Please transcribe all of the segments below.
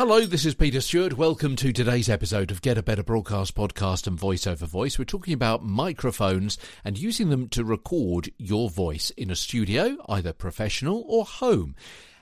Hello, this is Peter Stewart. Welcome to today's episode of Get a Better Broadcast Podcast and Voice Over Voice. We're talking about microphones and using them to record your voice in a studio, either professional or home.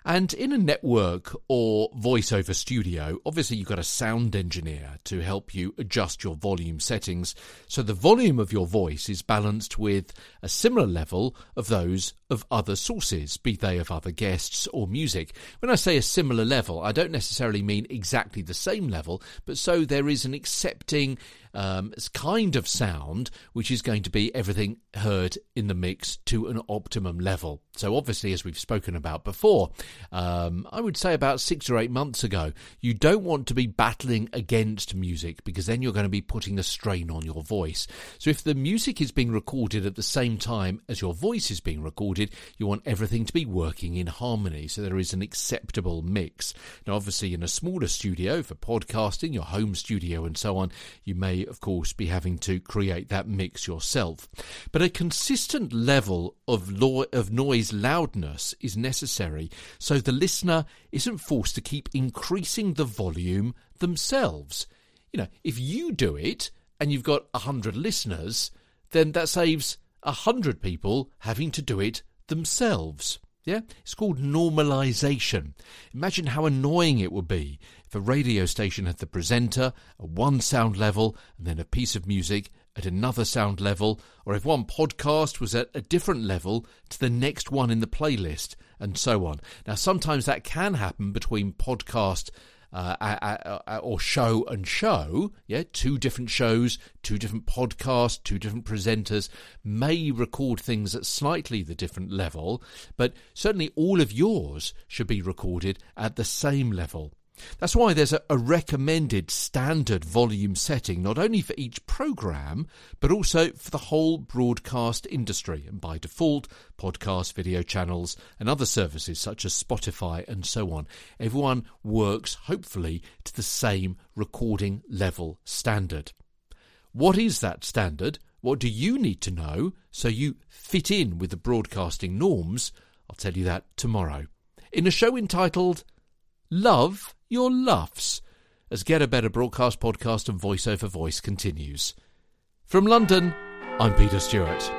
And in a network or voiceover studio, obviously you've got a sound engineer to help you adjust your volume settings so the volume of your voice is balanced with a similar level of those of other sources, be they of other guests or music. When I say a similar level, I don't necessarily mean exactly the same level, but so there is an accepting um, kind of sound which is going to be everything heard in the mix to an optimum level. So, obviously, as we've spoken about before, um, I would say about six or eight months ago, you don't want to be battling against music because then you're going to be putting a strain on your voice. So, if the music is being recorded at the same time as your voice is being recorded, you want everything to be working in harmony so there is an acceptable mix. Now, obviously, in a smaller studio for podcasting, your home studio, and so on, you may, of course, be having to create that mix yourself. But a consistent level of, law, of noise loudness is necessary so the listener isn't forced to keep increasing the volume themselves. You know, if you do it and you've got a hundred listeners, then that saves a hundred people having to do it themselves. Yeah, it's called normalization. Imagine how annoying it would be if a radio station had the presenter at one sound level and then a piece of music at another sound level, or if one podcast was at a different level to the next one in the playlist, and so on. Now, sometimes that can happen between podcast uh, or show and show, yeah, two different shows, two different podcasts, two different presenters may record things at slightly the different level, but certainly all of yours should be recorded at the same level. That's why there's a, recommended standard volume setting, not only for each program, but also for the whole broadcast industry, and by default, podcast, video channels, and other services such as Spotify and so on. Everyone works, hopefully, to the same recording level standard. What is that standard? What do you need to know so you fit in with the broadcasting norms? I'll tell you that tomorrow. In a show entitled Love your LUFS as Get a Better Broadcast Podcast and Voice Over Voice continues. From London, I'm Peter Stewart.